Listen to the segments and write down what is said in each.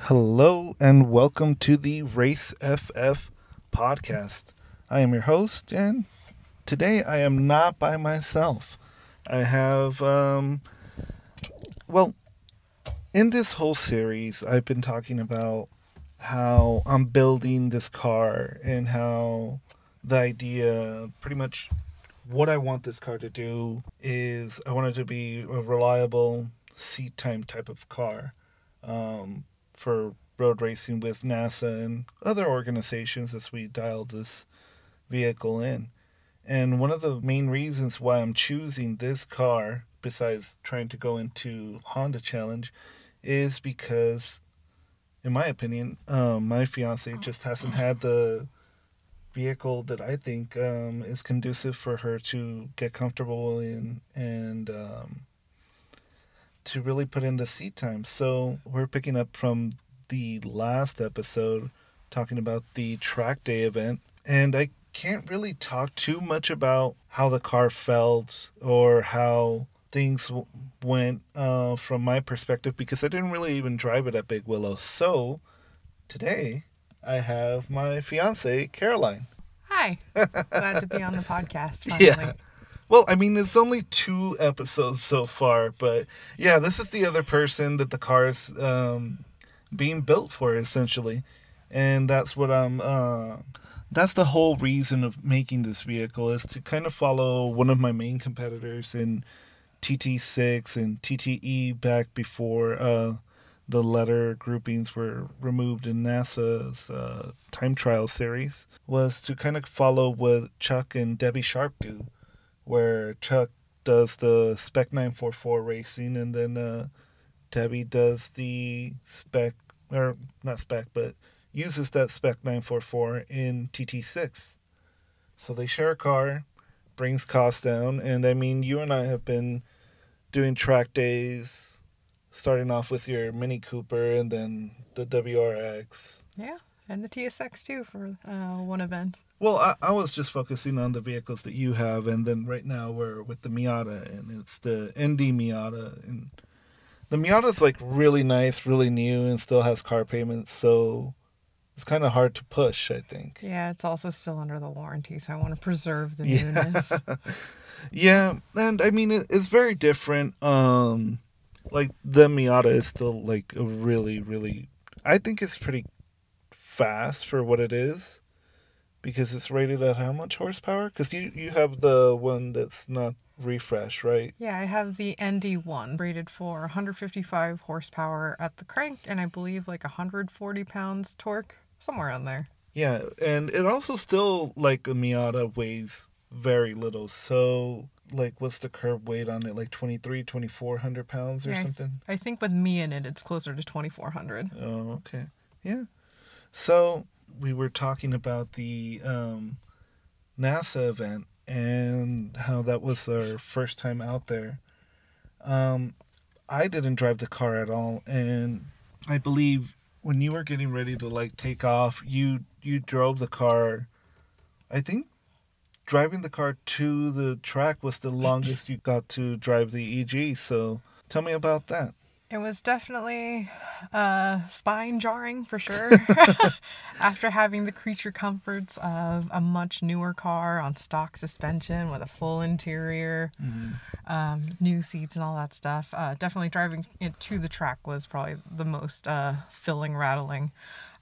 Hello and welcome to the Race FF podcast. I am your host, and today I am not by myself. I have, um, well, in this whole series, I've been talking about how I'm building this car and how the idea, pretty much what I want this car to do, is I want it to be a reliable seat time type of car um, for road racing with NASA and other organizations as we dial this vehicle in. And one of the main reasons why I'm choosing this car, besides trying to go into Honda Challenge, is because, in my opinion, um, my fiance just hasn't had the vehicle that I think um, is conducive for her to get comfortable in and um, to really put in the seat time. So we're picking up from the last episode talking about the track day event. And I can't really talk too much about how the car felt or how things w- went uh, from my perspective because I didn't really even drive it at Big Willow. So today I have my fiance, Caroline. Hi. Glad to be on the podcast finally. Yeah. Well, I mean, it's only two episodes so far, but yeah, this is the other person that the car is um, being built for, essentially, and that's what I'm. Uh, that's the whole reason of making this vehicle is to kind of follow one of my main competitors in TT6 and TTE back before uh, the letter groupings were removed in NASA's uh, time trial series was to kind of follow what Chuck and Debbie Sharp do where Chuck does the Spec 944 racing, and then uh, Debbie does the Spec, or not Spec, but uses that Spec 944 in TT6. So they share a car, brings costs down, and I mean, you and I have been doing track days, starting off with your Mini Cooper and then the WRX. Yeah. And the TSX too for uh, one event. Well, I, I was just focusing on the vehicles that you have, and then right now we're with the Miata, and it's the ND Miata, and the Miata's like really nice, really new, and still has car payments, so it's kind of hard to push. I think. Yeah, it's also still under the warranty, so I want to preserve the Yeah. Yeah, and I mean it, it's very different. Um, like the Miata is still like a really, really. I think it's pretty fast for what it is, because it's rated at how much horsepower? Because you you have the one that's not refresh, right? yeah, I have the ND1 rated for 155 horsepower at the crank, and I believe like 140 pounds torque, somewhere on there. Yeah, and it also still like a Miata weighs very little. So like, what's the curb weight on it? Like 23, 2400 pounds or Yeah, I th- something. I think with me in it, it's closer to 2400. Oh, okay. Yeah. So we were talking about the um, NASA event and how that was our first time out there. Um, I didn't drive the car at all, and I believe when you were getting ready to like take off, you you drove the car. I think driving the car to the track was the longest you got to drive the EG. So tell me about that. It was definitely uh, spine jarring for sure. After having the creature comforts of a much newer car on stock suspension with a full interior, um, new seats, and all that stuff, uh, definitely driving it to the track was probably the most uh, filling, rattling.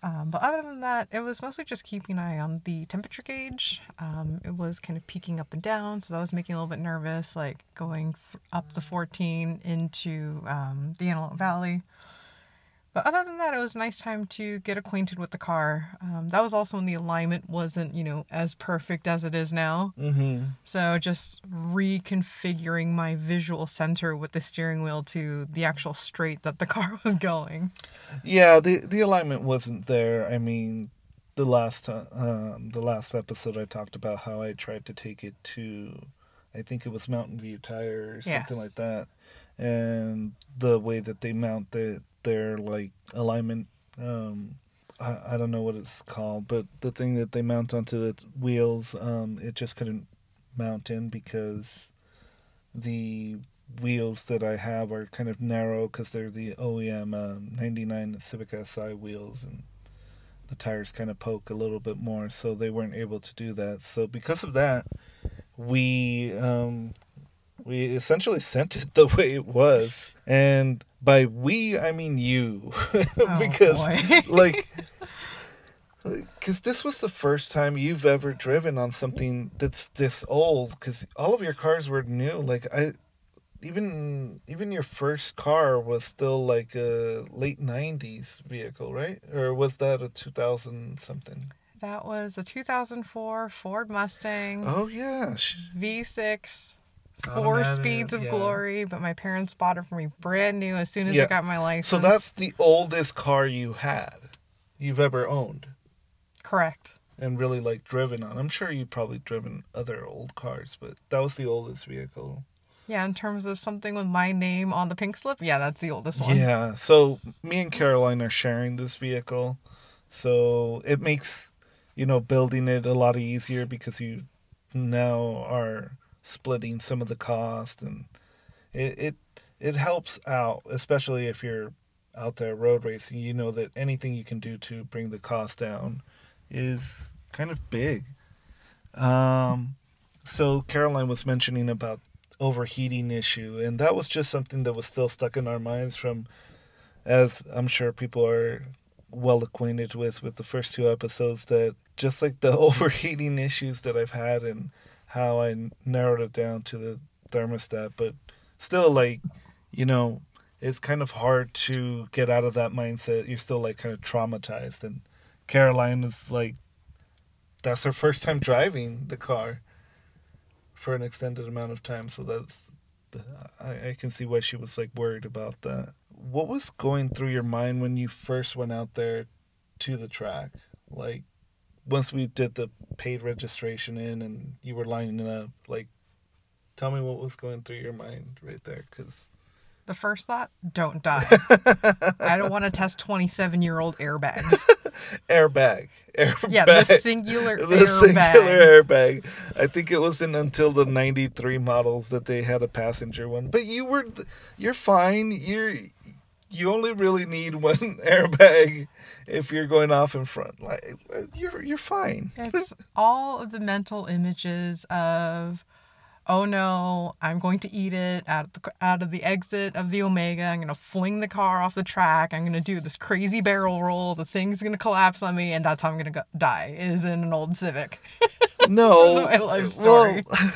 Um, but other than that, it was mostly just keeping an eye on the temperature gauge. Um, it was kind of peaking up and down, so that was making me a little bit nervous, like going th- up the 14 into um, the Antelope Valley. But other than that, it was a nice time to get acquainted with the car. Um, that was also when the alignment wasn't, you know, as perfect as it is now. Mm-hmm. So just reconfiguring my visual center with the steering wheel to the actual straight that the car was going. Yeah, the the alignment wasn't there. I mean, the last ti- um, the last episode I talked about how I tried to take it to, I think it was Mountain View Tire or something Yes. like that, and the way that they mount the, their like alignment. Um, I, I don't know what it's called, but the thing that they mount onto the wheels, um, it just couldn't mount in because the wheels that I have are kind of narrow because they're the OEM um, 99 Civic Si wheels, and the tires kind of poke a little bit more, so they weren't able to do that. So because of that, we um, we essentially sent it the way it was, and by we I mean you, Oh, because boy. like because this was the first time you've ever driven on something that's this old because all of your cars were new. Like i even even your first car was still like a late 90s vehicle right? Or was that a 2000 something? That was a 2004 Ford Mustang. Oh yeah. V6, four speeds of yeah. glory, but my parents bought it for me brand new as soon as Yeah. I got my license. so that's the oldest car you had you've ever owned correct. and really like driven on i'm sure you've probably driven other old cars but that was the oldest vehicle Yeah, in terms of something with my name on the pink slip, yeah, that's the oldest one. Yeah. So me and Caroline are sharing this vehicle, so it makes you know building it a lot easier because you now are splitting some of the cost and it it it helps out, especially if you're out there road racing. You know that anything you can do to bring the cost down is kind of big. Um, so Caroline was mentioning about overheating issue, and that was just something that was still stuck in our minds from, as I'm sure people are well acquainted with with the first two episodes that just like the overheating issues that I've had and how I narrowed it down to the thermostat, but still like, you know, it's kind of hard to get out of that mindset. You're still like kind of traumatized and Caroline is like that's her first time driving the car for an extended amount of time, so that's I, I can see why she was like worried about that. What was going through your mind when you first went out there to the track? Like once we did the paid registration in and you were lining up, like tell me what was going through your mind right there cuz The first thought, don't die. I don't want to test 27 year old airbags. airbag. Airbag. Yeah, the singular the airbag. singular airbag. I think it wasn't until the '93 models that they had a passenger one. But you were, you're fine. You're, you only really need one airbag if you're going off in front. Like you're, you're fine. It's all of the mental images of, oh no, I'm going to eat it out of the, out of the exit of the Omega. I'm going to fling the car off the track. I'm going to do this crazy barrel roll. The thing's going to collapse on me, and that's how I'm going to die, is in an old Civic. No, my life story. Well,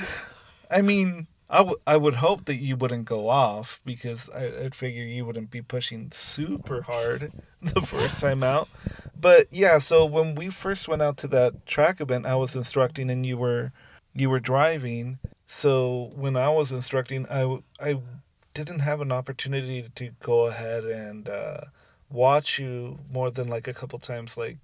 I mean, I, w- I would hope that you wouldn't go off because I, I'd figure you wouldn't be pushing super hard the first time out. But yeah, so when we first went out to that track event, I was instructing and you were you were driving. So when I was instructing, I I didn't have an opportunity to go ahead and uh, watch you more than like a couple times, like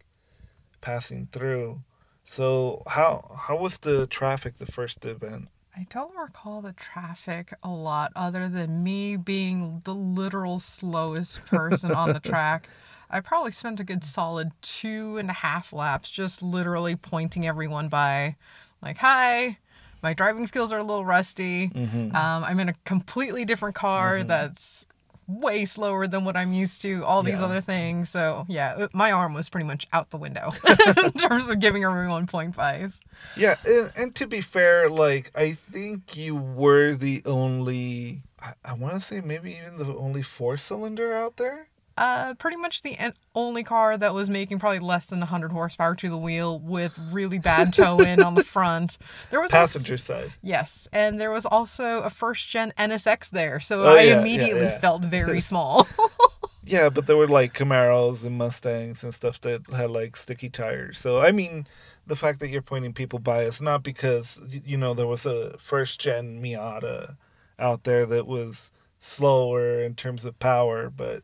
passing through. So how how was the traffic the first event? I don't recall the traffic a lot other than me being the literal slowest person on the track. I probably spent a good solid two and a half laps just literally pointing everyone by, like, hi, my driving skills are a little rusty. Mm-hmm. Um, I'm in a completely different car that's way slower than what I'm used to, all these Yeah. other things. So, yeah, my arm was pretty much out the window in terms of giving everyone point buys. Yeah, and, and to be fair, like I think you were the only I, I want to say maybe even the only four cylinder out there. Uh, pretty much the en- only car that was making probably less than 100 horsepower to the wheel with really bad toe in on the front. There was Passenger side. yes, and there was also a first gen NSX there, so Oh, I yeah, yeah, immediately yeah. felt very small. Yeah, but there were like Camaros and Mustangs and stuff that had like sticky tires. So I mean, the fact that you're pointing people by is not because you know there was a first gen Miata out there that was slower in terms of power, but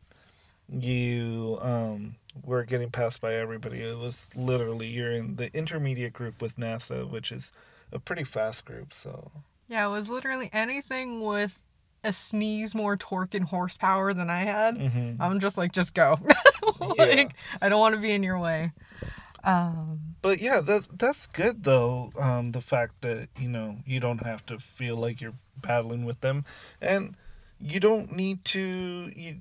you um were getting passed by everybody. It was literally you're in the intermediate group with NASA, which is a pretty fast group. So yeah, it was literally anything with a sneeze more torque and horsepower than I had. mhm. I'm just like, just go. like, I don't want to be in your way. Um, But yeah, that that's good though. Um, the fact that you know you don't have to feel like you're battling with them, and you don't need to. You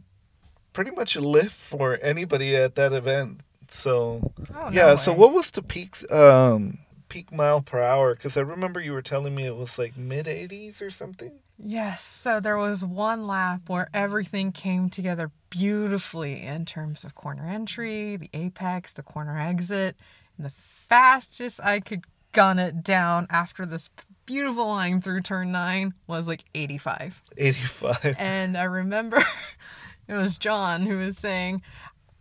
pretty much a lift for anybody at that event. So oh, no yeah. So what was the peaks? Um, peak mile per hour? Because I remember you were telling me it was like mid eighties or something. Yes, so there was one lap where everything came together beautifully in terms of corner entry, the apex, the corner exit, and the fastest I could gun it down after this beautiful line through turn 9 was like 85. Eighty five. And I remember it was John who was saying,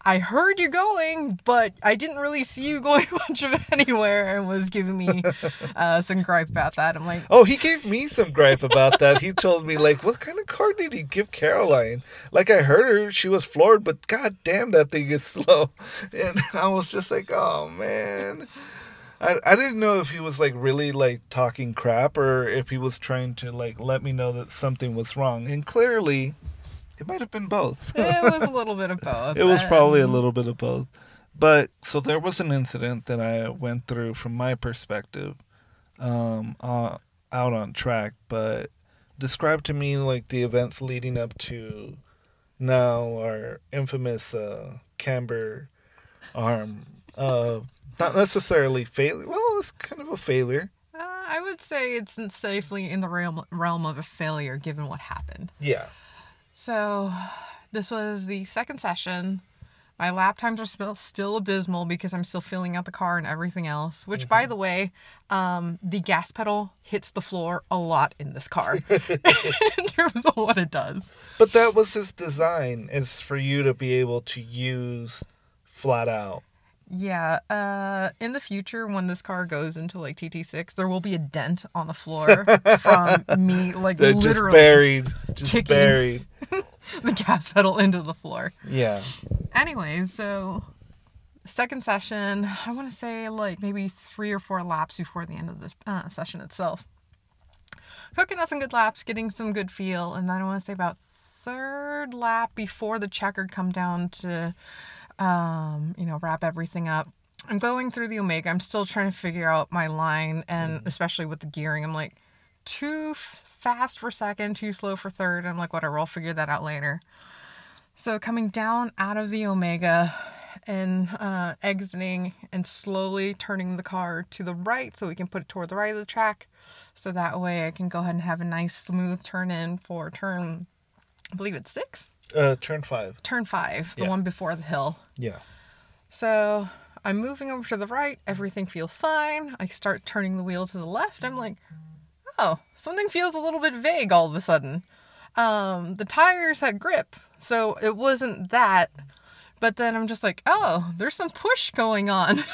I heard you going, but I didn't really see you going much of anywhere and was giving me uh, some gripe about that. I'm like, Oh, he gave me some gripe about that. He told me like, what kind of car did he give Caroline? Like I heard her, she was floored, but god damn that thing is slow. And I was just like, oh man. I, I didn't know if he was like really like talking crap or if he was trying to like let me know that something was wrong. And clearly it might have been both. it was a little bit of both. It was probably a little bit of both. But so there was an incident that I went through from my perspective, um, uh, out on track. But describe to me like the events leading up to now our infamous uh, camber arm. Uh, not necessarily failure. Well, it's kind of a failure. Uh, I would say it's safely in the realm realm of a failure given what happened. Yeah. So, this was the second session. My lap times are still still abysmal because I'm still filling out the car and everything else. Which, by the way, um, the gas pedal hits the floor a lot in this car in terms of what it does. But that was his design is for you to be able to use flat out. Yeah, uh, in the future, when this car goes into like TT6, there will be a dent on the floor from me, like They're just literally buried. Just kicking. buried. the gas pedal into the floor. Yeah. Anyway, so second session, I want to say like maybe three or four laps before the end of this uh, session itself. Cooking out some good laps, getting some good feel, and then I want to say about third lap before the checkered come down to, um, you know, wrap everything up. I'm going through the Omega. I'm still trying to figure out my line, and especially with the gearing, I'm like too f- fast for second, too slow for third. I'm like, whatever, I'll figure that out later. So coming down out of the Omega and uh, exiting and slowly turning the car to the right so we can put it toward the right of the track. So that way I can go ahead and have a nice smooth turn in for turn, I believe it's six? Uh, turn five. Turn five, the Yeah. one before the hill. Yeah. So I'm moving over to the right. Everything feels fine. I start turning the wheel to the left. I'm like, oh, something feels a little bit vague all of a sudden. Um, the tires had grip, so it wasn't that. But then I'm just like, oh, there's some push going on.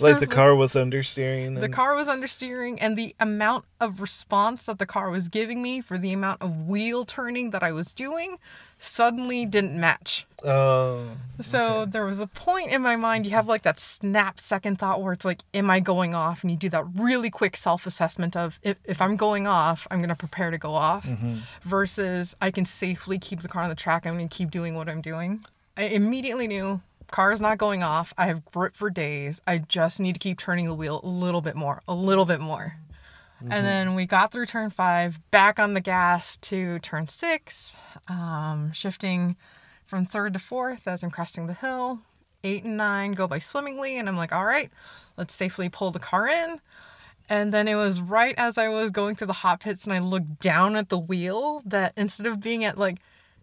Like the car was understeering. the car was understeering, and the amount of response that the car was giving me for the amount of wheel turning that I was doing suddenly didn't match. Oh. So there was a point in my mind, you have like that snap second thought where it's like, am I going off? And you do that really quick self assessment of if, if I'm going off, I'm going to prepare to go off mm-hmm. versus I can safely keep the car on the track. I'm going to keep doing what I'm doing. I immediately knew car's not going off. I have grip for days. I just need to keep turning the wheel a little bit more, a little bit more. And then we got through turn five, back on the gas to turn six, um, shifting from third to fourth as I'm cresting the hill. Eight and nine go by swimmingly, and I'm like, all right, let's safely pull the car in. And then it was right as I was going through the hot pits and I looked down at the wheel that instead of being at like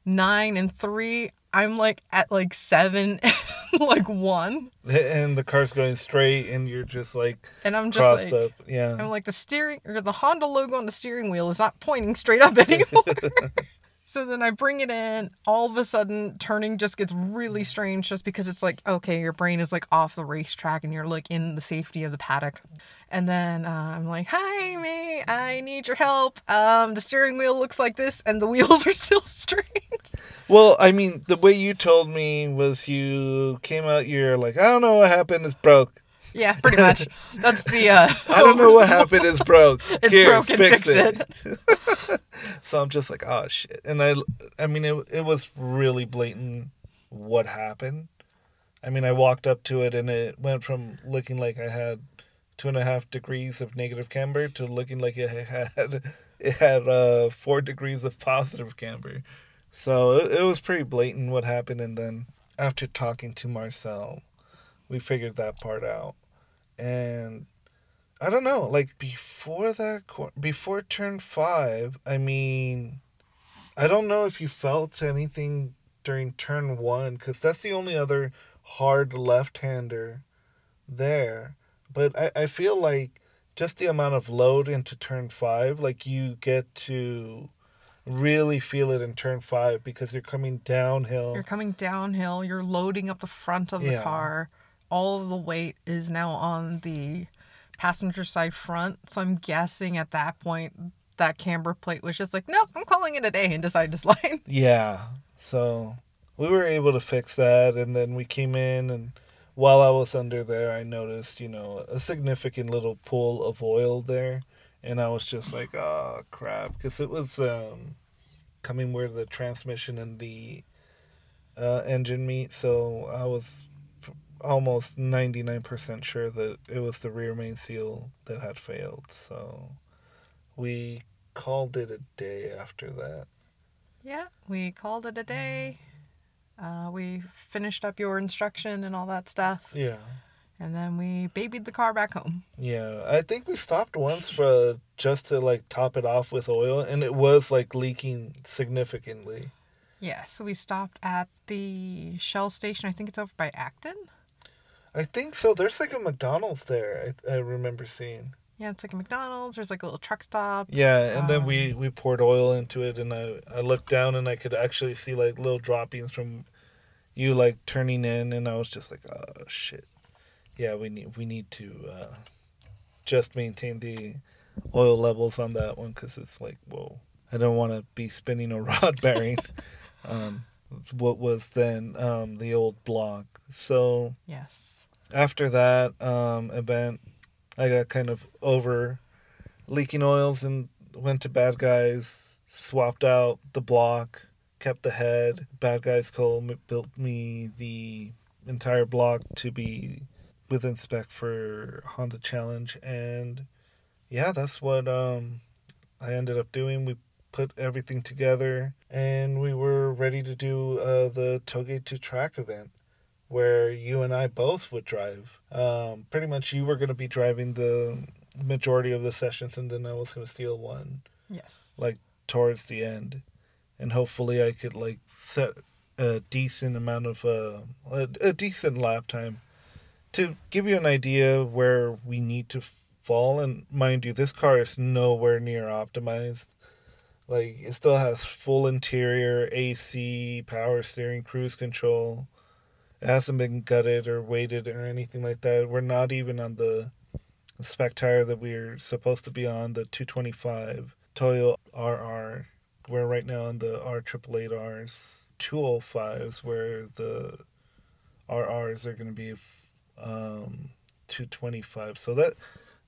nine and three, I'm like at like seven like one. And the car's going straight, and you're just like And I'm just crossed like, up. Yeah. I'm like the steering or the Honda logo on the steering wheel is not pointing straight up anymore. so then I bring it in. All of a sudden, turning just gets really strange, just because it's like okay, your brain is like off the racetrack and you're like in the safety of the paddock. And then uh, I'm like, "Hi, me, I need your help. Um, the steering wheel looks like this, and the wheels are still straight." Well, I mean, the way you told me was you came out. You're like, I don't know what happened. It's broke. Yeah, pretty much. That's the. Uh, I don't know what happened. It's broke. It's Here, broken. Fix, it. So I'm just like, oh shit. And I, I mean, it it was really blatant what happened. I mean, I walked up to it and it went from looking like I had two and a half degrees of negative camber to looking like it had it had uh, four degrees of positive camber. So it, it was pretty blatant what happened. And then after talking to Marcel, we figured that part out. And I don't know, like before that, before turn five, I mean, I don't know if you felt anything during turn one, because that's the only other hard left hander there. But I, I feel like just the amount of load into turn five, like you get to really feel it in turn five because you're coming downhill. You're coming downhill, you're loading up the front of the yeah. car. All of the weight is now on the passenger side front. So I'm guessing at that point that camber plate was just like, nope, I'm calling it a day and decided to slide. Yeah. So we were able to fix that and then we came in and while I was under there I noticed, you know, a significant little pool of oil there. And I was just like, oh crap. Because it was um, coming where the transmission and the uh, engine meet. So I was almost 99% sure that it was the rear main seal that had failed. So we called it a day after that. Yeah, we called it a day. Uh, we finished up your instruction and all that stuff. Yeah. And then we babied the car back home. Yeah, I think we stopped once for just to like top it off with oil, and it was like leaking significantly. Yeah, so we stopped at the Shell station. I think it's over by Acton. I think so. There's like a McDonald's there. I, I remember seeing. Yeah, it's like a McDonald's. There's like a little truck stop. Yeah, and um, then we um, we poured oil into it, and I I looked down and I could actually see like little droppings from you like turning in, and I was just like, oh shit. Yeah, we need we need to uh, just maintain the oil levels on that one because it's like whoa. I don't want to be spinning a rod bearing. um, what was then um, the old block. So yes after that um, event, I got kind of over leaking oils and went to Bad Guys, swapped out the block, kept the head. Bad Guys Cole built me the entire block to be within spec for Honda Challenge, and yeah, that's what um, I ended up doing. We put everything together, and we were ready to do uh, the Toge to Track event where you and I both would drive. Um, pretty much, you were going to be driving the majority of the sessions, and then I was going to steal one. Yes. Like towards the end, and hopefully I could like set a decent amount of uh, a, a decent lap time to give you an idea where we need to fall. And mind you, this car is nowhere near optimized. Like it still has full interior, AC, power steering, cruise control hasn't been gutted or weighted or anything like that. We're not even on the spec tire that we're supposed to be on, the 225 Toyo RR. We're right now on the R888Rs, 205s, where the RRs are going to be um, 225. So that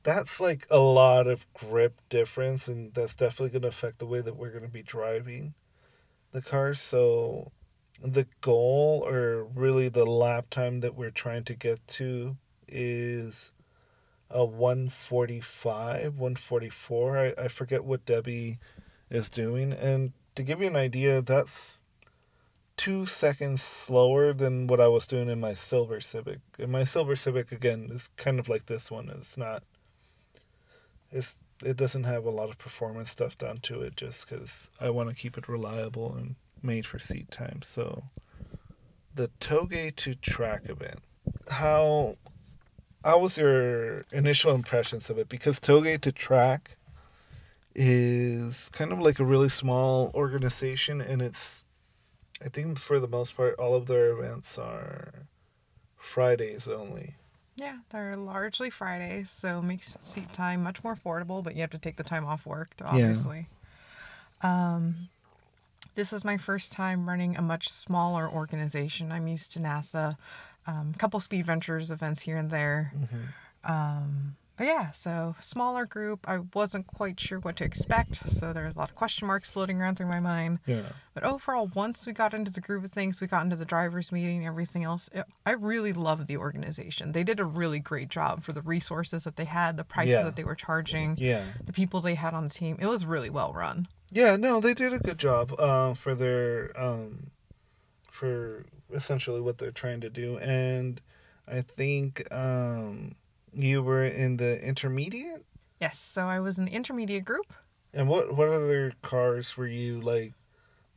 that's like a lot of grip difference, and that's definitely going to affect the way that we're going to be driving the car. So the goal or really the lap time that we're trying to get to is a 145 144 I, I forget what debbie is doing. And to give you an idea that's two seconds slower than what i was doing in my silver civic. And my silver civic again is kind of like this one. It's not it's it doesn't have a lot of performance stuff done to it just because i want to keep it reliable and made for seat time. So the Toge to track event. How how was your initial impressions of it? Because Toge to track is kind of like a really small organization and it's I think for the most part all of their events are Fridays only. Yeah, they're largely Fridays, so it makes seat time much more affordable, but you have to take the time off work, to, obviously. Yeah. Um, this was my first time running a much smaller organization. I'm used to NASA, a um, couple Speed Ventures events here and there. Mm-hmm. Um, but yeah, so smaller group. I wasn't quite sure what to expect, so there was a lot of question marks floating around through my mind. Yeah. But overall, once we got into the groove of things, we got into the drivers' meeting everything else. It, I really loved the organization. They did a really great job for the resources that they had, the prices Yeah. that they were charging, Yeah. the people they had on the team. It was really well run. Yeah, no, they did a good job uh, for their um, for essentially what they're trying to do, and I think um, you were in the intermediate. Yes, so I was in the intermediate group. And what what other cars were you like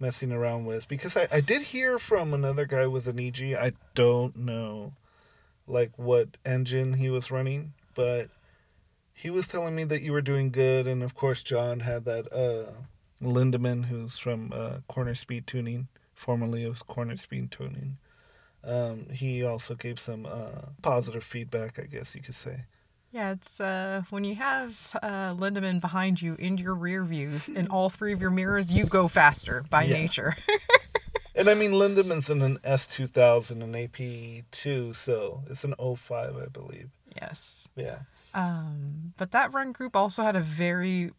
messing around with? Because I, I did hear from another guy with an EG. I don't know like what engine he was running, but he was telling me that you were doing good and of course John had that uh Lindemann who's from uh Corner Speed Tuning, formerly of Corner Speed Tuning. Um, he also gave some uh, positive feedback, I guess you could say. Yeah, it's uh, when you have uh, Lindemann behind you in your rear views in all three of your mirrors, you go faster by Yeah. nature. And I mean, Lindemann's in an S2000 and AP2, so it's an 05, I believe. yes. Yeah. Um, but that run group also had a very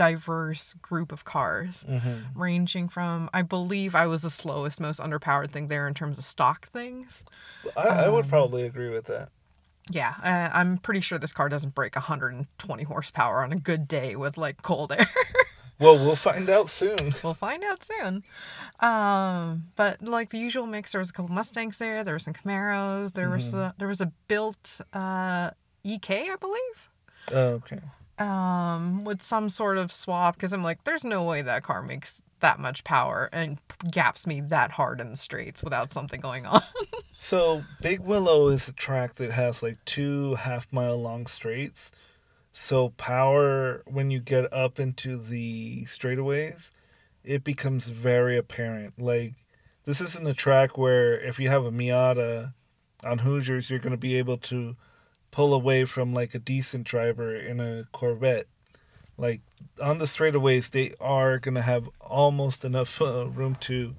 diverse group of cars, Mm-hmm. ranging from, I believe I was the slowest, most underpowered thing there in terms of stock things. I, I would Um, probably agree with that. Yeah, uh, I'm pretty sure this car doesn't break 120 horsepower on a good day with like cold air. Well, we'll find out soon. we'll find out soon. Um, but like the usual mix, there was a couple Mustangs there. There were some Camaros. There was a, there was a built uh, EK, I believe. Oh, okay. Um, with some sort of swap because I'm like, there's no way that car makes that much power and gaps me that hard in the straights without something going on. So, Big Willow is a track that has like two half mile long straights. So, power, when you get up into the straightaways, it becomes very apparent. Like, this isn't a track where if you have a Miata on Hoosiers, you're going to be able to pull away from like a decent driver in a Corvette. Like, on the straightaways, they are going to have almost enough uh, room to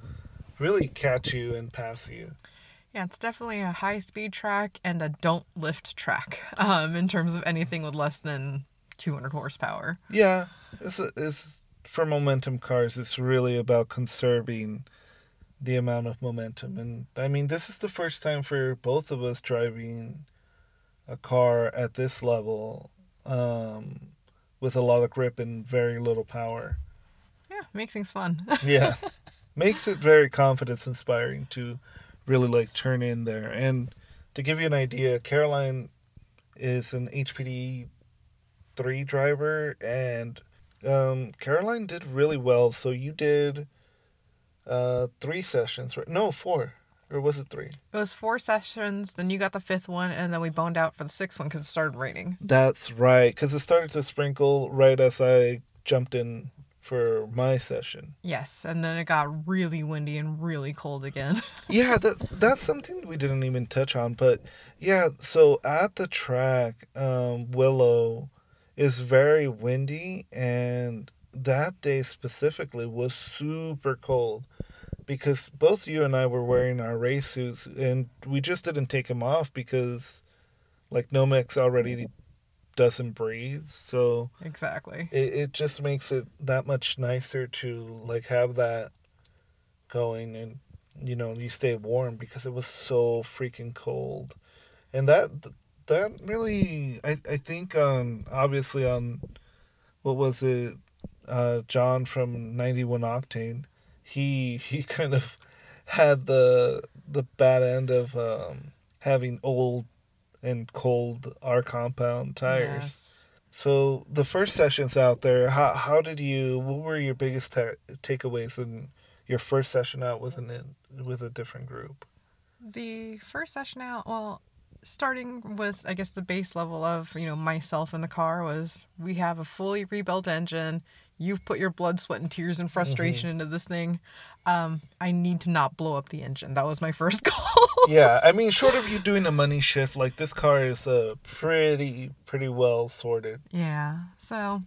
really catch you and pass you. yeah, it's definitely a high speed track and a don't lift track um, in terms of anything with less than 200 horsepower. Yeah, it's it's for momentum cars. It's really about conserving the amount of momentum, and I mean, this is the first time for both of us driving a car at this level, um, with a lot of grip and very little power. Yeah, makes things fun. Yeah, makes it very confidence inspiring to really like turn in there. And to give you an idea, Caroline is an HPD three driver, and um, Caroline did really well. So you did uh, three sessions, right? No, four, or was it three? it was four sessions, then you got the fifth one, and then we boned out for the sixth one because it started raining. That's right, because it started to sprinkle right as I jumped in for my session. Yes, and then it got really windy and really cold again. yeah, that that's something we didn't even touch on, but yeah, so at the track, um, Willow is very windy, and that day specifically was super cold because both you and I were wearing our race suits, and we just didn't take them off because, like, Nomex already doesn't breathe, so exactly. it, it just makes it that much nicer to like have that going and you know you stay warm because it was so freaking cold and that that really i, I think um obviously on what was it uh john from 91 octane he he kind of had the the bad end of um having old and cold R compound tires Yes. so the first sessions out there, how how did you? What were your biggest ta- takeaways in your first session out with an with a different group? The first session out, well, starting with I guess the base level of you know myself in the car was we have a fully rebuilt engine. You've put your blood, sweat, and tears and frustration into this thing. Um, I need to not blow up the engine. That was my first goal. yeah, I mean, short of you doing a money shift, like this car is uh, pretty pretty well sorted. Yeah. So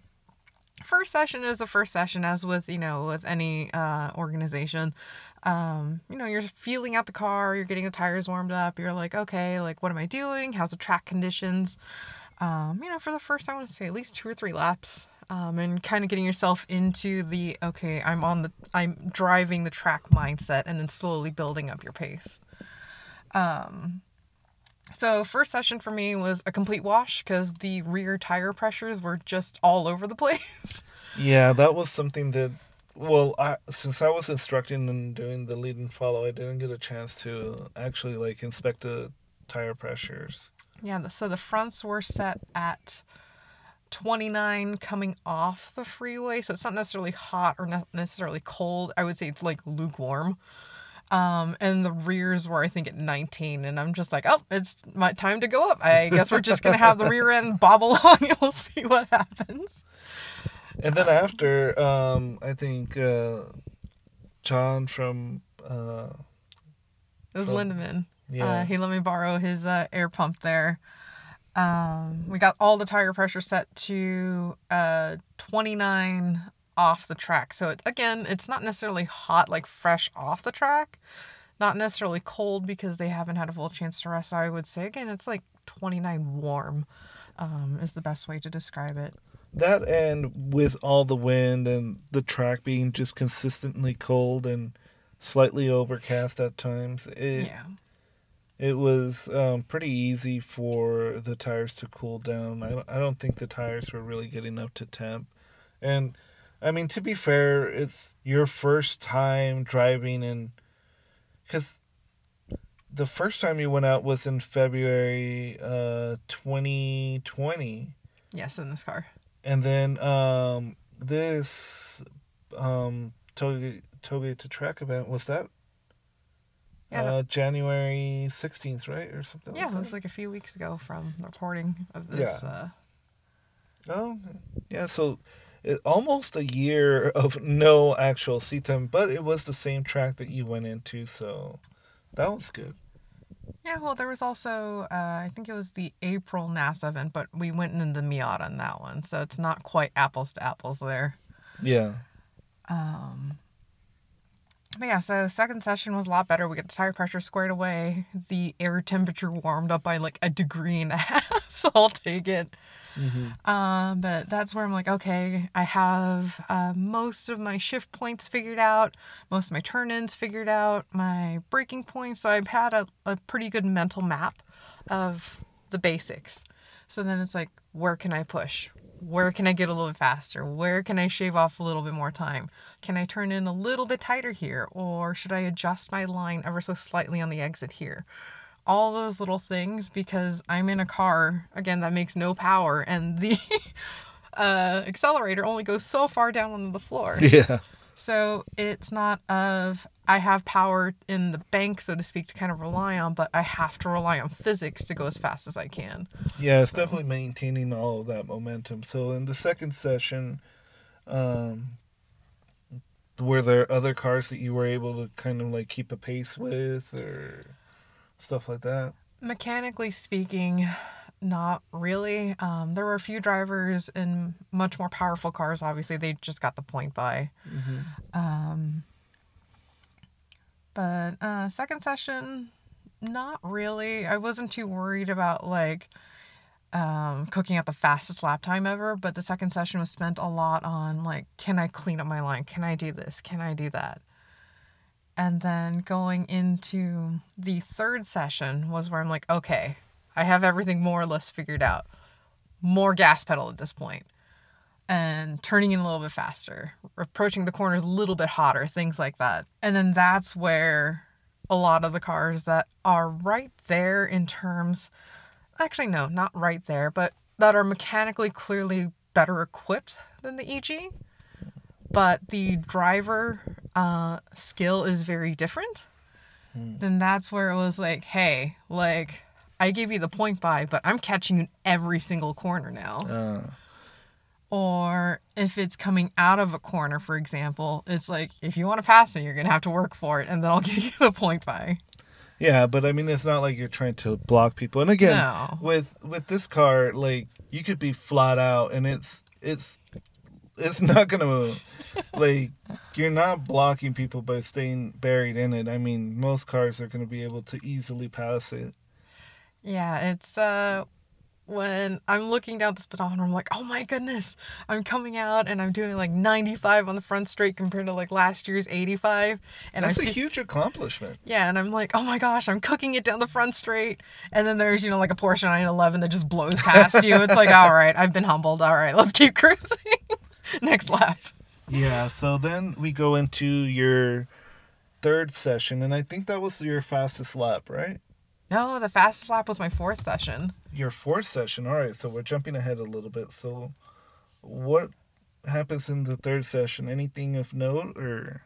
first session is the first session as with, you know, with any uh organization. Um, you know, you're feeling out the car, you're getting the tires warmed up, you're like, okay, like what am I doing? How's the track conditions? um, you know, for the first, I want to say at least two or three laps. Um, and kind of getting yourself into the okay, I'm on the, I'm driving the track mindset, and then slowly building up your pace. Um, so first session for me was a complete wash because the rear tire pressures were just all over the place. Yeah, that was something that. Well, I, since I was instructing and doing the lead and follow, I didn't get a chance to actually like inspect the tire pressures. Yeah, so the fronts were set at 29 coming off the freeway, so it's not necessarily hot or not necessarily cold. I would say it's like lukewarm. Um, and the rears were I think at 19, and I'm just like, oh, it's my time to go up. I guess we're just gonna have the rear end bob along, and we'll see what happens. And then after, um, I think uh, John from uh, It was Oh, Lindemann. yeah, Uh, he let me borrow his uh, air pump there. Um, we got all the tire pressure set to uh, 29 off the track. So it, again, it's not necessarily hot, like fresh off the track. Not necessarily cold because they haven't had a full chance to rest. I would say again, it's like 29 warm. Um, is the best way to describe it. that and with all the wind and the track being just consistently cold and slightly overcast at times, it yeah. It was um, pretty easy for the tires to cool down. I don't, I don't think the tires were really getting up to temp, and I mean to be fair, it's your first time driving and because the first time you went out was in February uh 2020 Yes, in this car. and then um this um toge to track event was that Yeah, uh January 16th right or something Yeah, like it was like a few weeks ago from the recording of this. Yeah. Uh, Oh, yeah. So it, almost a year of no actual seat time, but it was the same track that you went into, so that was good. Yeah, well, there was also, uh, I think it was the April NASA event, but we went in the Miata on that one, so it's not quite apples to apples there. Yeah. Um, but yeah, so second session was a lot better. We got the tire pressure squared away. The air temperature warmed up by like a degree and a half, so I'll take it. Um, but that's where I'm like, okay, I have uh, most of my shift points figured out, most of my turn ins figured out, my braking points. So I've had a, a pretty good mental map of the basics. So then it's like, where can I push? Where can I get a little bit faster? Where can I shave off a little bit more time? Can I turn in a little bit tighter here? Or should I adjust my line ever so slightly on the exit here? all those little things because I'm in a car again that makes no power and the uh, accelerator only goes so far down on the floor. Yeah. So it's not of I have power in the bank, so to speak, to kind of rely on, but I have to rely on physics to go as fast as I can. Yeah, it's So- definitely maintaining all of that momentum. So in the second session, um, were there other cars that you were able to kind of like keep a pace with or stuff like that? Mechanically speaking, not really. Um, there were a few drivers in much more powerful cars. Obviously, they just got the point by. Um, but uh, second session, not really. I wasn't too worried about like um, cooking out the fastest lap time ever. But the second session was spent a lot on like, can I clean up my line? Can I do this? Can I do that? And then going into the third session was where I'm like, okay, I have everything more or less figured out. More gas pedal at this point and turning in a little bit faster, approaching the corners a little bit hotter, things like that. And then that's where a lot of the cars that are right there in terms, actually, no, not right there, but that are mechanically clearly better equipped than the EG. But the driver uh, skill is very different. Then that's where it was like, hey, like, I gave you the point by, but I'm catching you in every single corner now Uh, or if it's coming out of a corner, for example, it's like if you want to pass me, you're gonna have to work for it, and then I'll give you the point by. yeah, but I mean, it's not like you're trying to block people. And again, No. with with this car, like you could be flat out, and it's it's it's not gonna move. like you're not blocking people by staying buried in it. I mean, most cars are gonna be able to easily pass it. Yeah, it's uh, when I'm looking down the speedometer, I'm like, oh my goodness, I'm coming out and I'm doing like 95 on the front straight compared to like last year's 85. And That's I a huge accomplishment. yeah, and I'm like, oh my gosh, I'm cooking it down the front straight. And then there's, you know, like a Porsche 911 that just blows past you. It's like, all right, I've been humbled. All right, let's keep cruising. Next lap. Yeah, so then we go into your third session, and I think that was your fastest lap, right? No, the fastest lap was my fourth session. Your fourth session. All right, so we're jumping ahead a little bit. So, what happens in the third session? Anything of note, or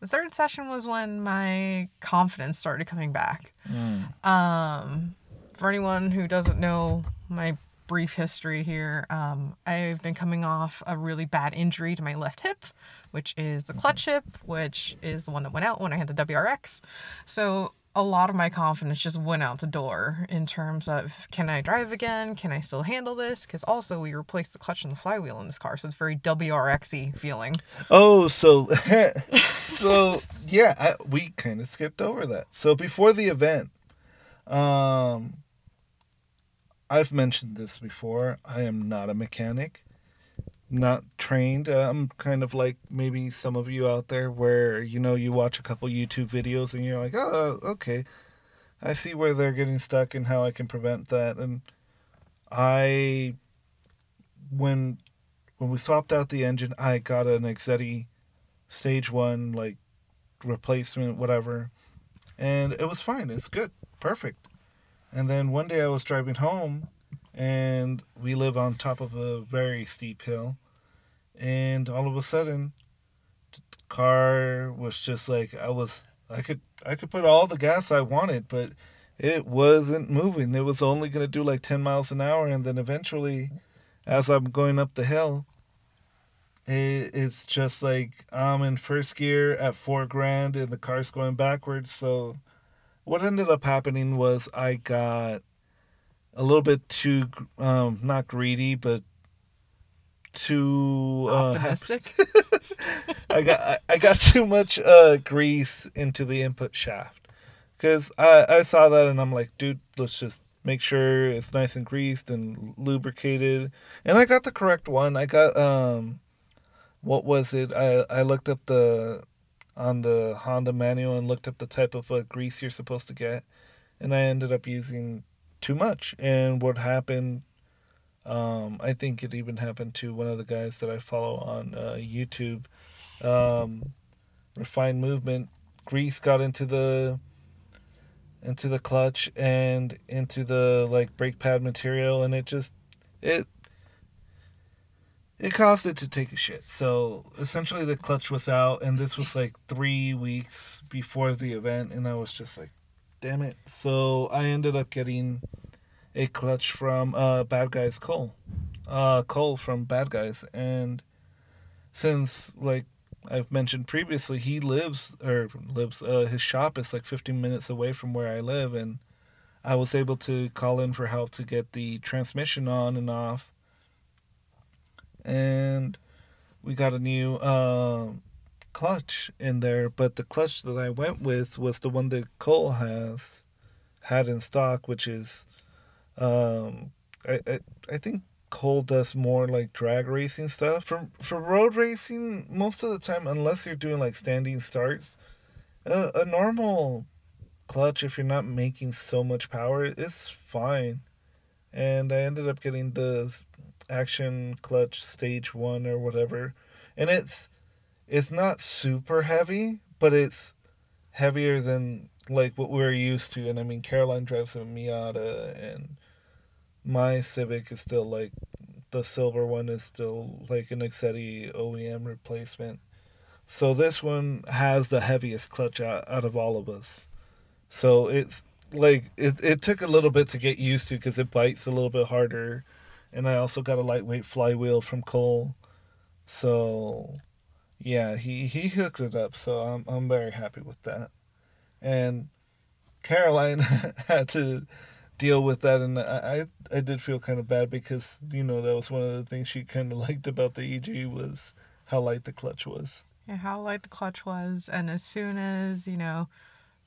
The third session was when my confidence started coming back. Hmm. Um, for anyone who doesn't know my brief history here, um, I've been coming off a really bad injury to my left hip, which is the clutch hip, which is the one that went out when I had the WRX. So a lot of my confidence just went out the door in terms of can I drive again? Can I still handle this? Because also we replaced the clutch and the flywheel in this car, so it's very WRXy feeling. Oh, so so yeah, I, we kind of skipped over that. So before the event, um, I've mentioned this before. I am not a mechanic, not trained. Uh, I'm kind of like maybe some of you out there, where you know you watch a couple YouTube videos and you're like, oh, okay, I see where they're getting stuck and how I can prevent that. And I, when when we swapped out the engine, I got an Exedy stage one like replacement, whatever, and it was fine. It's good, perfect. And then one day I was driving home, and we live on top of a very steep hill, and all of a sudden, the car was just like I was. I could I could put all the gas I wanted, but it wasn't moving. It was only gonna do like ten miles an hour, and then eventually, as I'm going up the hill, it, it's just like I'm in first gear at four grand and the car's going backwards. So, what ended up happening was I got a little bit too, um, not greedy, but too uh. Optimistic. I got I, I got too much uh, grease into the input shaft because I I saw that and I'm like, dude, let's just make sure it's nice and greased and lubricated. And I got the correct one. I got um, what was it? I I looked up the on the Honda manual and looked up the type of uh, grease you're supposed to get, and I ended up using too much. And what happened? Um, I think it even happened to one of the guys that I follow on uh, YouTube. Um, refined movement grease got into the into the clutch and into the like brake pad material, and it just it it caused it to take a shit. So essentially, the clutch was out, and this was like three weeks before the event, and I was just like, damn it. So I ended up getting a clutch from uh, Bad Guys Cole, uh, Cole from Bad Guys, and since like I've mentioned previously, he lives or lives uh, his shop is like 15 minutes away from where I live, and I was able to call in for help to get the transmission on and off, and we got a new uh, clutch in there. But the clutch that I went with was the one that Cole has had in stock, which is um, I, I I think Cole does more like drag racing stuff. For for road racing, most of the time, unless you're doing like standing starts, uh, a normal clutch, if you're not making so much power, is fine. And I ended up getting the action clutch stage one or whatever, and it's it's not super heavy, but it's heavier than like what we're used to. And I mean, Caroline drives a Miata, and my Civic is still like the silver one is still like an Exedy OEM replacement. So this one has the heaviest clutch out, out of all of us. So it's like it, it took a little bit to get used to because it bites a little bit harder. And I also got a lightweight flywheel from Cole. So yeah, he, he hooked it up. So I'm, I'm very happy with that. And Caroline had to deal with that and I, I did feel kind of bad because you know that was one of the things she kind of liked about the EG was how light the clutch was. Yeah, how light the clutch was, and as soon as you know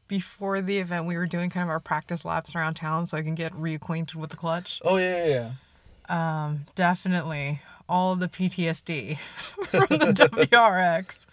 before the event, we were doing kind of our practice laps around town so I can get reacquainted with the clutch. Oh yeah, yeah, yeah. Um, definitely all the PTSD from the WRX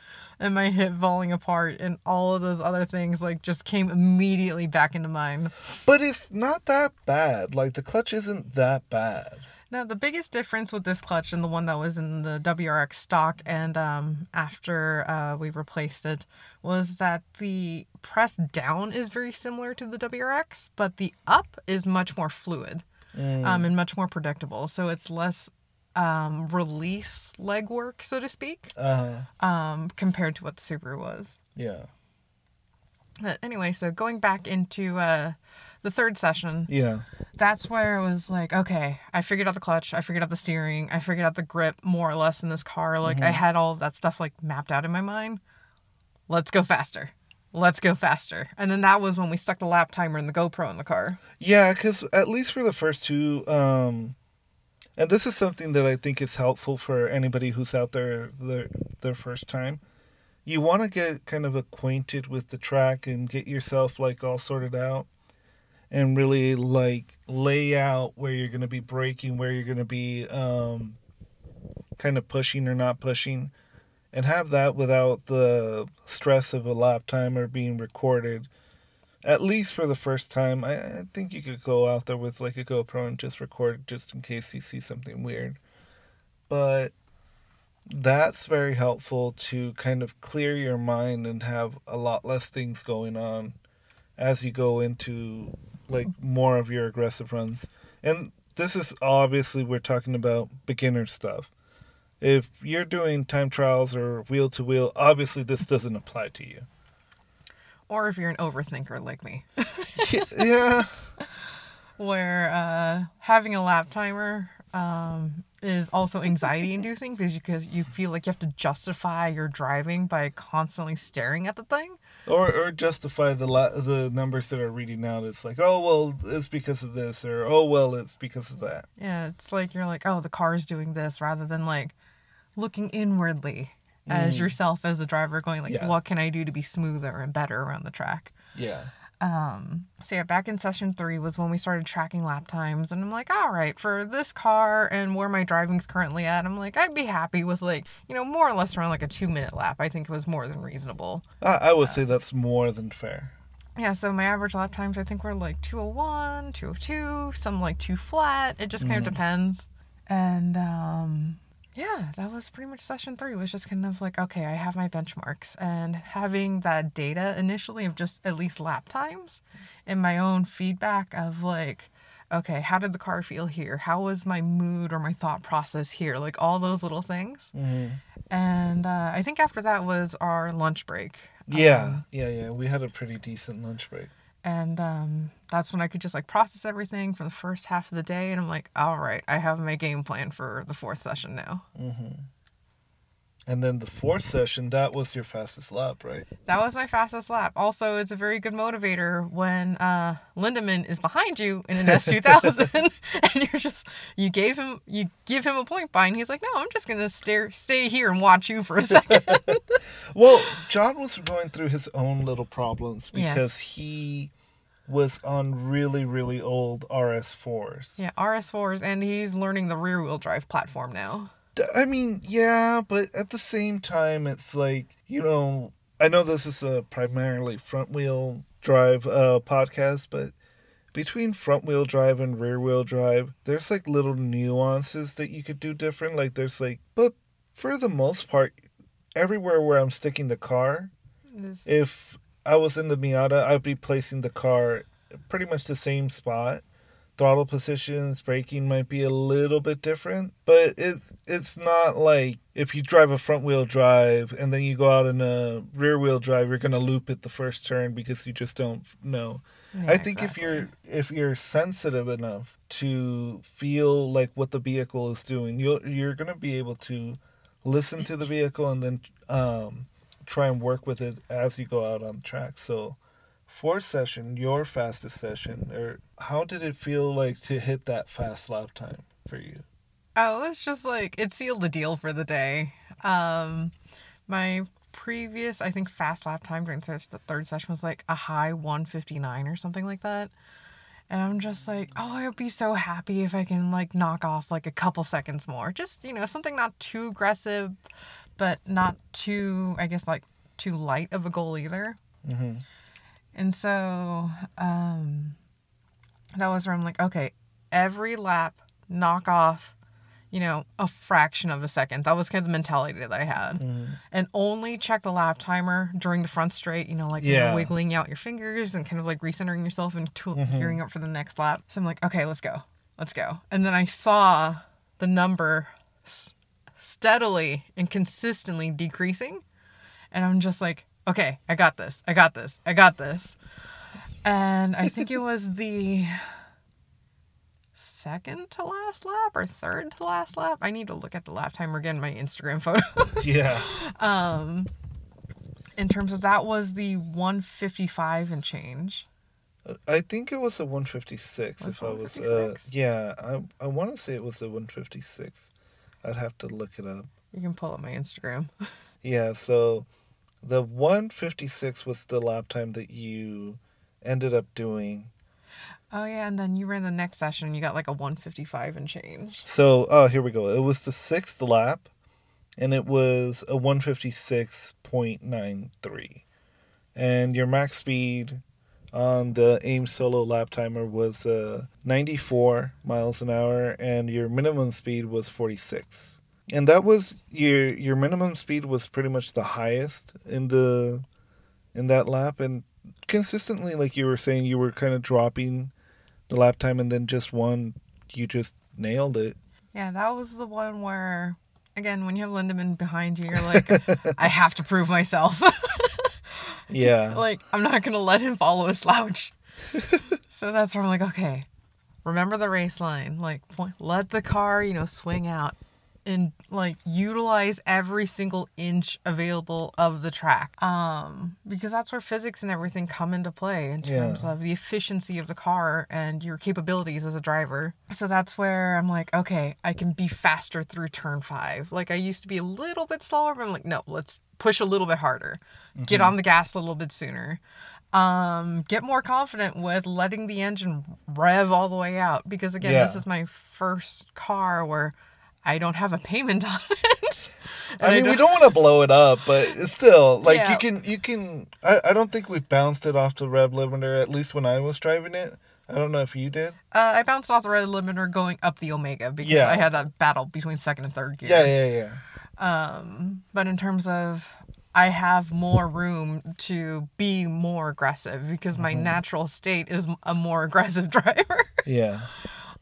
and my hip falling apart and all of those other things like just came immediately back into mind. But it's not that bad. Like the clutch isn't that bad. Now the biggest difference with this clutch and the one that was in the WRX stock and um, after uh, we replaced it was that the press down is very similar to the WRX, but the up is much more fluid um, and much more predictable. So it's less um, release legwork, so to speak, Uh huh. um, compared to what the Subaru was. Yeah. But anyway, so going back into uh, the third session, Yeah. that's where it was like, okay, I figured out the clutch, I figured out the steering, I figured out the grip more or less in this car. Like I had all of that stuff like mapped out in my mind. Let's go faster. Let's go faster. And then that was when we stuck the lap timer and the GoPro in the car. Yeah, because at least for the first two, um, and this is something that I think is helpful for anybody who's out there their their first time. You want to get kind of acquainted with the track and get yourself like all sorted out, and really like lay out where you're going to be breaking, where you're going to be um, kind of pushing or not pushing, and have that without the stress of a lap timer being recorded at least for the first time, I, I think you could go out there with like a GoPro and just record just in case you see something weird. But that's very helpful to kind of clear your mind and have a lot less things going on as you go into like more of your aggressive runs. And this is obviously we're talking about beginner stuff. If you're doing time trials or wheel to wheel, obviously this doesn't apply to you. Or if you're an overthinker like me, yeah. where uh, having a lap timer um, is also anxiety inducing because you, cause you feel like you have to justify your driving by constantly staring at the thing. or or justify the la- the numbers that are reading out. It's like, oh well, it's because of this, or oh well, it's because of that. Yeah, it's like you're like, oh, the car's doing this rather than like looking inwardly as yourself as a driver, going like, Yeah. what can I do to be smoother and better around the track? Yeah, Um, so yeah, back in session three was when we started tracking lap times, and I'm like, all right, for this car and where my driving's currently at, I'm like, I'd be happy with like, you know, more or less around like a two minute lap. I think it was more than reasonable. I, I would say that's more than fair. Yeah, so my average lap times I think were like 201, 202, some like two flat. It just kind of depends. And um yeah, that was pretty much session 3 was just kind of like okay, I have my benchmarks and having that data initially of just at least lap times and my own feedback of like okay, how did the car feel here? How was my mood or my thought process here? Like all those little things. hmm And uh, I think after that was our lunch break. Yeah, Um, yeah, yeah. We had a pretty decent lunch break. And um, that's when I could just like process everything for the first half of the day, and I'm like, all right, I have my game plan for the fourth session now. And then the fourth session, that was your fastest lap, right? That was my fastest lap. Also, it's a very good motivator when uh, Lindemann is behind you in an S2000, and you're just you gave him you give him a point by, and he's like, no, I'm just gonna stare stay here and watch you for a second. Well, John was going through his own little problems Yes. because he was on really, really old RS4s. yeah, RS4s, and he's learning the rear wheel drive platform now. I mean, yeah, but at the same time, it's like, you know, I know this is a primarily front wheel drive uh, podcast, but between front wheel drive and rear wheel drive, there's like little nuances that you could do different. Like, there's like, but for the most part, everywhere where I'm sticking the car, This- if I was in the Miata, I'd be placing the car pretty much the same spot. Throttle positions, braking might be a little bit different, but it's it's not like if you drive a front wheel drive and then you go out in a rear wheel drive, you're gonna loop it the first turn because you just don't know. I Yeah, think if you're if you're sensitive enough to feel like what the vehicle is doing, you'll you're gonna be able to listen to the vehicle and then um, try and work with it as you go out on the track. So, fourth session, your fastest session, or how did it feel like to hit that fast lap time for you? Oh, it's just like it sealed the deal for the day. Um, my previous, I think, fast lap time during the third session was like a high 159 or something like that. And I'm just like, oh, I would be so happy if I can like knock off like a couple seconds more. Just, you know, something not too aggressive, but not too, I guess, like too light of a goal either. Mm-hmm. And so um, that was where I'm like, okay, every lap, knock off, you know, a fraction of a second. That was kind of the mentality that I had. Mm-hmm. And only check the lap timer during the front straight, you know, like you know, wiggling out your fingers and kind of like recentering yourself and Mhm. gearing up for the next lap. So I'm like, okay, let's go. Let's go. And then I saw the number s- steadily and consistently decreasing. And I'm just like, okay, I got this. I got this. I got this. And I think it was the second to last lap or third to last lap. I need to look at the lap timer again, my Instagram photo. Yeah. um in terms of that was the 155 and change. I think it was a 156 Was if I was uh 156? yeah, I I want to say it was a 156. I'd have to look it up. You can pull up my Instagram. Yeah, so the 156 was the lap time that you ended up doing. Oh yeah, and then you ran the next session and you got like a 155 and change. So, oh, here we go. It was the 6th lap and it was a 156.93. And your max speed on the AIM solo lap timer was uh, 94 miles an hour and your minimum speed was 46. And that was your your minimum speed was pretty much the highest in the in that lap and consistently like you were saying you were kind of dropping the lap time and then just one you just nailed it. Yeah, that was the one where again, when you have Lindemann behind you, you're like, I have to prove myself. Yeah. like, I'm not gonna let him follow a slouch. so that's where I'm like, okay, remember the race line. Like, point- let the car, you know, swing out and like utilize every single inch available of the track. Um, because that's where physics and everything come into play in terms Yeah. of the efficiency of the car and your capabilities as a driver. So that's where I'm like, okay, I can be faster through turn five. Like I used to be a little bit slower, but I'm like, no, let's push a little bit harder. Get on the gas a little bit sooner. Um, get more confident with letting the engine rev all the way out. Because again, this is my first car where I don't have a payment on it. I mean, we don't want to blow it up, but still like Yeah. you can you can. I, I don't think we bounced it off the rev limiter. At least when I was driving it, I don't know if you did. Uh, I bounced off the red limiter going up the Omega because Yeah. I had that battle between second and third gear. Yeah, yeah, yeah. Um, but in terms of I have more room to be more aggressive because my Mm-hmm. natural state is a more aggressive driver. Yeah.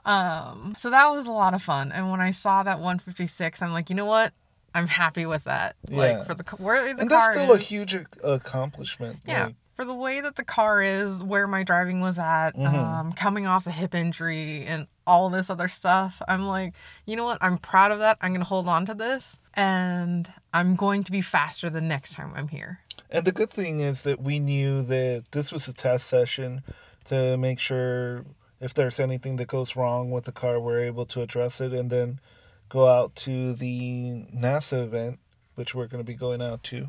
Um, so that was a lot of fun. And when I saw that 156, I'm like, you know what? I'm happy with that. Yeah. Like for the where the and car that's still a huge accomplishment. Yeah. like, For the way that the car is, where my driving was at, Mhm. um, coming off the hip injury and all this other stuff, I'm like, you know what? I'm proud of that. I'm to hold on to this and I'm going to be faster the next time I'm here. And the good thing is that we knew that this was a test session to make sure if there's anything that goes wrong with the car, we're able to address it and then go out to the NASA event, which we're going to be going out to,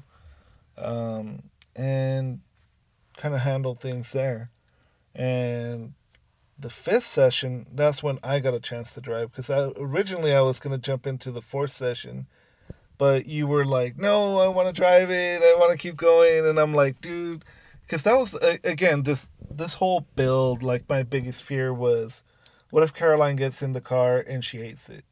um, and kind of handle things there. And the fifth session, that's when I got a chance to drive because I, originally I was going to jump into the fourth session but you were like, "No, I want to drive it. I want to keep going." And I'm like, "Dude," because that was again this this whole build. Like my biggest fear was, what if Caroline gets in the car and she hates it?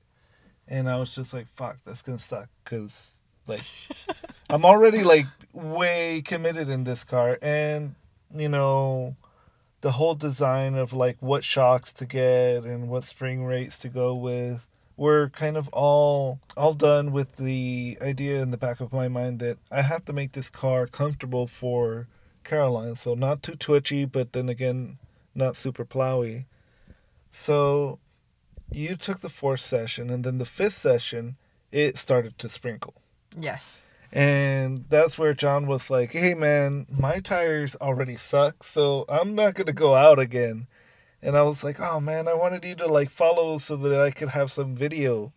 And I was just like, "Fuck, that's gonna suck." Because like, I'm already like way committed in this car, and you know, the whole design of like what shocks to get and what spring rates to go with we're kind of all all done with the idea in the back of my mind that I have to make this car comfortable for Caroline. So not too twitchy, but then again, not super plowy. So you took the fourth session, and then the fifth session, it started to sprinkle. Yes. And that's where John was like, hey man, my tires already suck, so I'm not going to go out again. And I was like, oh man, I wanted you to like follow so that I could have some video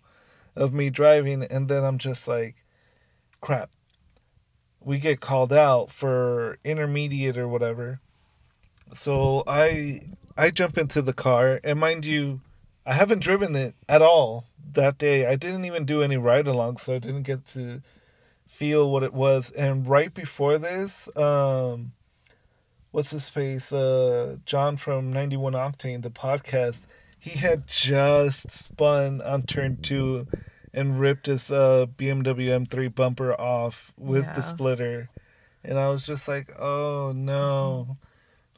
of me driving. And then I'm just like, crap. We get called out for intermediate or whatever. So I I jump into the car and mind you, I haven't driven it at all that day. I didn't even do any ride along, so I didn't get to feel what it was. And right before this, um what's his face? Uh John from 91 Octane, the podcast, he had just spun on turn 2 and ripped his uh, BMW M3 bumper off with the splitter, and I was just like, "Oh no!"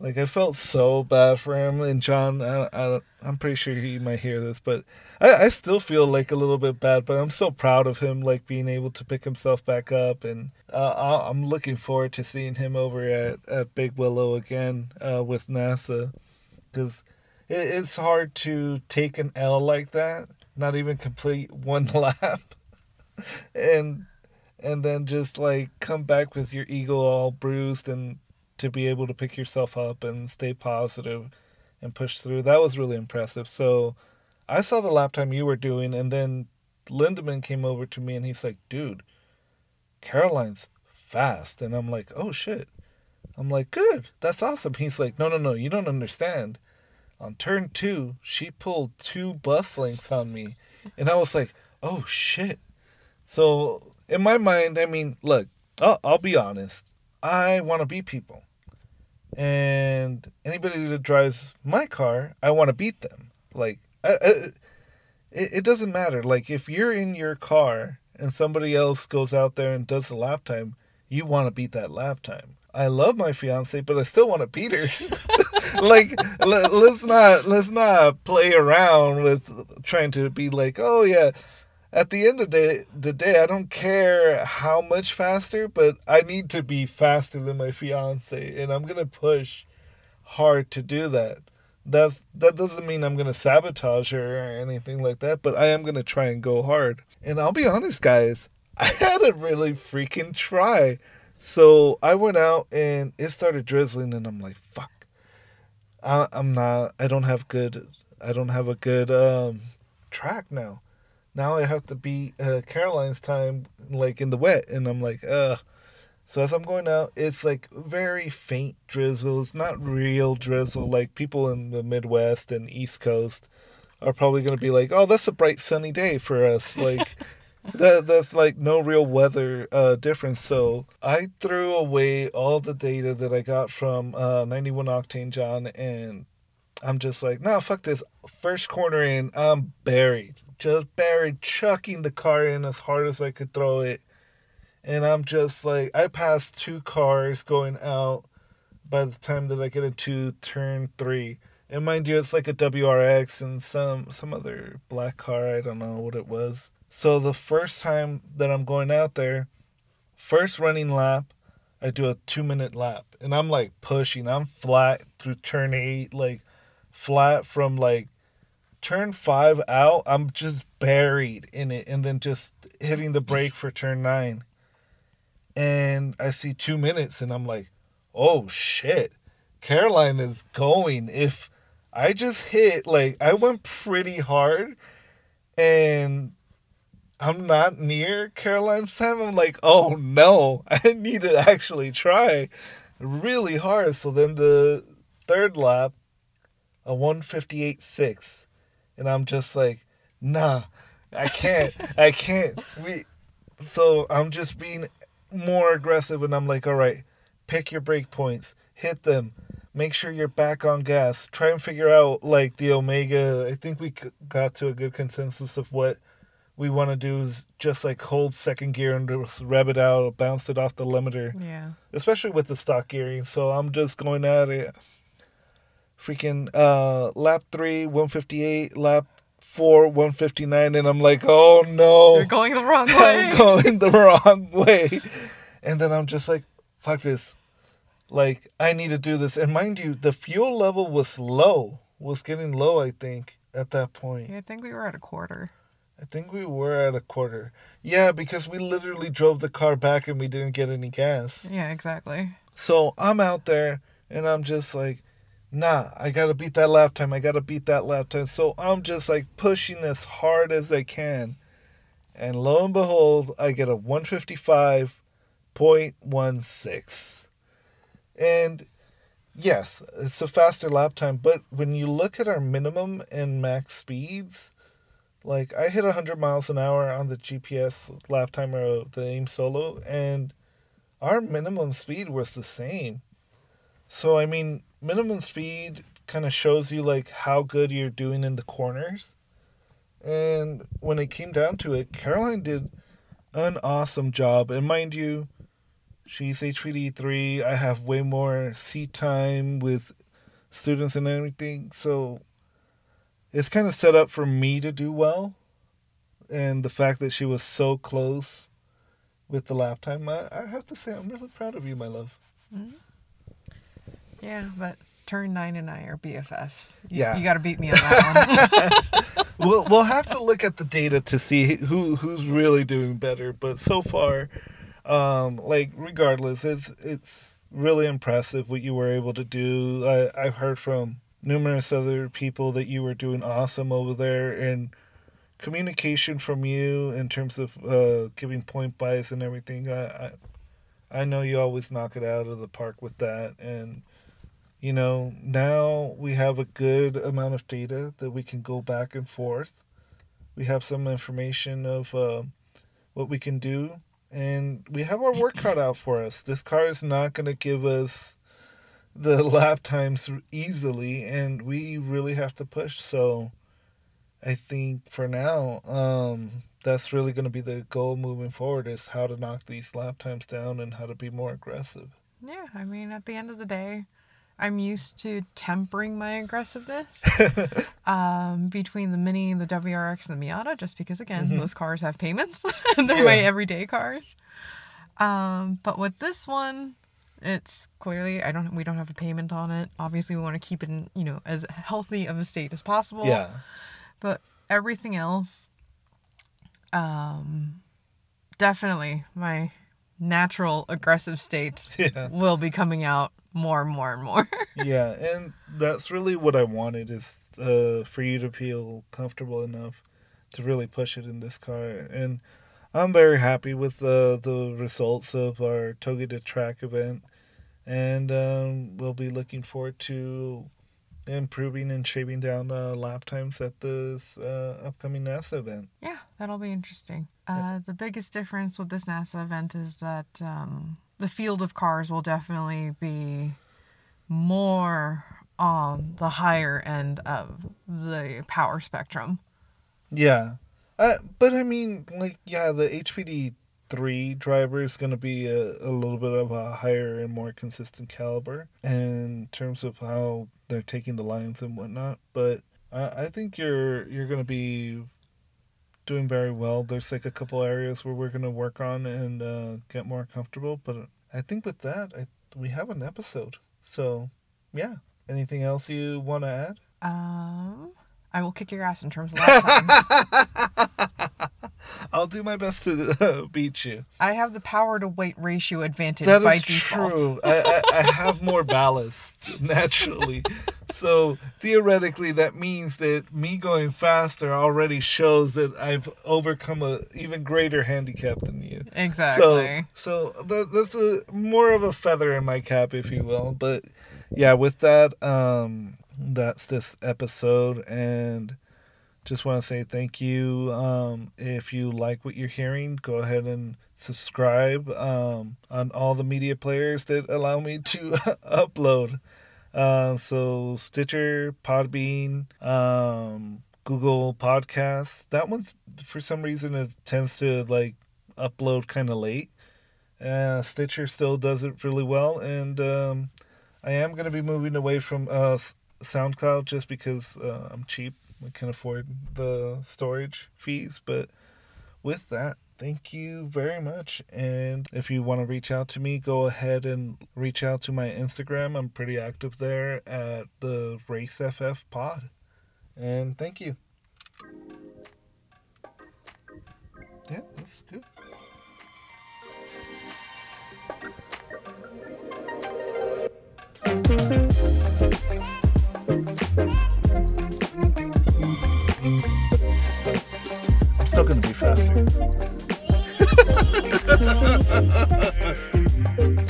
Like I felt so bad for him. And John, I, I, I'm pretty sure he might hear this, but I, I still feel like a little bit bad. But I'm so proud of him, like being able to pick himself back up, and uh, I- I'm looking forward to seeing him over at at Big Willow again uh, with NASA, because it, it's hard to take an L like that, not even complete one lap, and and then just like come back with your ego all bruised and to be able to pick yourself up and stay positive and push through. That was really impressive. So I saw the lap time you were doing, and then Lindemann came over to me and he's like, dude, Caroline's fast. And I'm like, oh shit. I'm like, good. That's awesome. He's like, no, no, no, you don't understand. On turn two, she pulled two bus lengths on me. And I was like, oh shit. So in my mind, I mean, look, I'll, I'll be honest. I want to beat people. And anybody that drives my car, I want to beat them. Like, I, I, it, it doesn't matter. Like, if you're in your car and somebody else goes out there and does the lap time, you want to beat that lap time. I love my fiance, but I still want to beat her. like, let, let's not let's not play around with trying to be like, oh yeah. At the end of the day, the day, I don't care how much faster, but I need to be faster than my fiance, and I'm gonna push hard to do that. That's that doesn't mean I'm gonna sabotage her or anything like that, but I am gonna try and go hard. And I'll be honest, guys, I had a really freaking try. So I went out and it started drizzling, and I'm like, fuck. I, I'm not. I don't have good. I don't have a good um, track now. Now I have to beat uh, Caroline's time like in the wet, and I'm like, ugh. So as I'm going out, it's like very faint drizzle. It's not real drizzle. Like people in the Midwest and East Coast are probably going to be like, "Oh, that's a bright sunny day for us." Like that that's like no real weather uh, difference. So I threw away all the data that I got from uh, 91 Octane John, and I'm just like, no, fuck this. First corner in, I'm buried, just buried, chucking the car in as hard as I could throw it. And I'm just like, I passed two cars going out by the time that I get into turn three. And mind you, it's like a WRX and some some other black car. I don't know what it was. So the first time that I'm going out there, first running lap, I do a two minute lap, and I'm like pushing. I'm flat through turn eight, like flat from like turn five out. I'm just buried in it, and then just hitting the brake for turn nine. And I see two minutes, and I'm like, oh shit, Caroline is going. If I just hit, like, I went pretty hard, and I'm not near Caroline's time. I'm like, oh no, I need to actually try really hard. So then the third lap, a 158.6, and I'm just like, nah, I can't, I can't. We, so I'm just being more aggressive, and I'm like, all right, pick your break points, hit them. Make sure you're back on gas. Try and figure out like the Omega. I think we got to a good consensus of what we want to do is just like hold second gear and just rev it out, bounce it off the limiter, Yeah. especially with the stock gearing. So I'm just going at it. Freaking uh, lap three, 158, lap four, 159, and I'm like, oh no, You're going the wrong way. I'm going the wrong way. And then I'm just like, fuck this. Like, I need to do this. And mind you, the fuel level was low, was getting low, I think, at that point. I think we were at a quarter. I think we were at a quarter. Yeah, because we literally drove the car back and we didn't get any gas. Yeah, exactly. So I'm out there and I'm just like, nah, I gotta beat that lap time. I gotta beat that lap time. So I'm just like pushing as hard as I can. And lo and behold, I get a 155.16. And yes, it's a faster lap time, but when you look at our minimum and max speeds, like I hit 100 miles an hour on the GPS lap timer of the AIM Solo, and our minimum speed was the same. So, I mean, minimum speed kind of shows you like how good you're doing in the corners. And when it came down to it, Caroline did an awesome job. And mind you, she's HPD 3. I have way more seat time with students and everything. So it's kind of set up for me to do well. And the fact that she was so close with the lap time, I, I have to say, I'm really proud of you, my love. Mm-hmm. Yeah, but Turn Nine and I are BFFs. You, Yeah. you got to beat me on that one. we'll we'll have to look at the data to see who who's really doing better. But so far, um, like regardless, it's it's really impressive what you were able to do. I, I've heard from numerous other people that you were doing awesome over there, and communication from you in terms of uh, giving point buys and everything. I, I I know you always knock it out of the park with that, and you know, now we have a good amount of data that we can go back and forth. We have some information of uh, what we can do, and we have our work cut out for us. This car is not going to give us the lap times easily, and we really have to push. So, I think for now, um, that's really going to be the goal moving forward: is how to knock these lap times down and how to be more aggressive. yeah, I mean, at the end of the day, I'm used to tempering my aggressiveness um, between the Mini, the WRX, and the Miata, just because, again, Mhm. those cars have payments. and They're my everyday cars. Um, but with this one, it's clearly I don't we don't have a payment on it. Obviously, we want to keep it in you know as healthy of a state as possible. Yeah. But everything else, um, definitely my natural aggressive state Yeah. will be coming out more and more and more. yeah, and that's really what I wanted is uh, for you to feel comfortable enough to really push it in this car. And I'm very happy with uh, the results of our Toga to Track event, and um, we'll be looking forward to improving and shaving down uh, lap times at this uh, upcoming NASA event. yeah, that'll be interesting. Uh, the biggest difference with this NASA event is that um, the field of cars will definitely be more on the higher end of the power spectrum. Yeah. Uh, but I mean, like, yeah, the HPD 3 driver is going to be a, a little bit of a higher and more consistent caliber in terms of how they're taking the lines and whatnot. But I, I think you're you're going to be doing very well. There's like a couple areas where we're going to work on and uh, get more comfortable. But I think with that, I, we have an episode. So, yeah. Anything else you want to add? Um, I will kick your ass in terms of lifetime. I'll do my best to uh, beat you. I have the power to weight ratio advantage That by is default. true. I, I, I have more ballast naturally. So theoretically, that means that me going faster already shows that I've overcome a even greater handicap than you. Exactly. So, so that, that's a more of a feather in my cap, if you will. But yeah, with that, um, that's this episode, and just want to say thank you. Um, if you like what you're hearing, go ahead and subscribe um, on all the media players that allow me to upload. Uh, so Stitcher, Podbean, um, Google Podcasts. That one's for some reason it tends to like upload kind of late. Uh, Stitcher still does it really well, and um, I am going to be moving away from uh, SoundCloud just because uh, I'm cheap. I can afford the storage fees. But with that, thank you very much. And if you want to reach out to me, go ahead and reach out to my Instagram. I'm pretty active there at the Race FF Pod. And thank you. Yeah, that's good. I'm still going to be faster.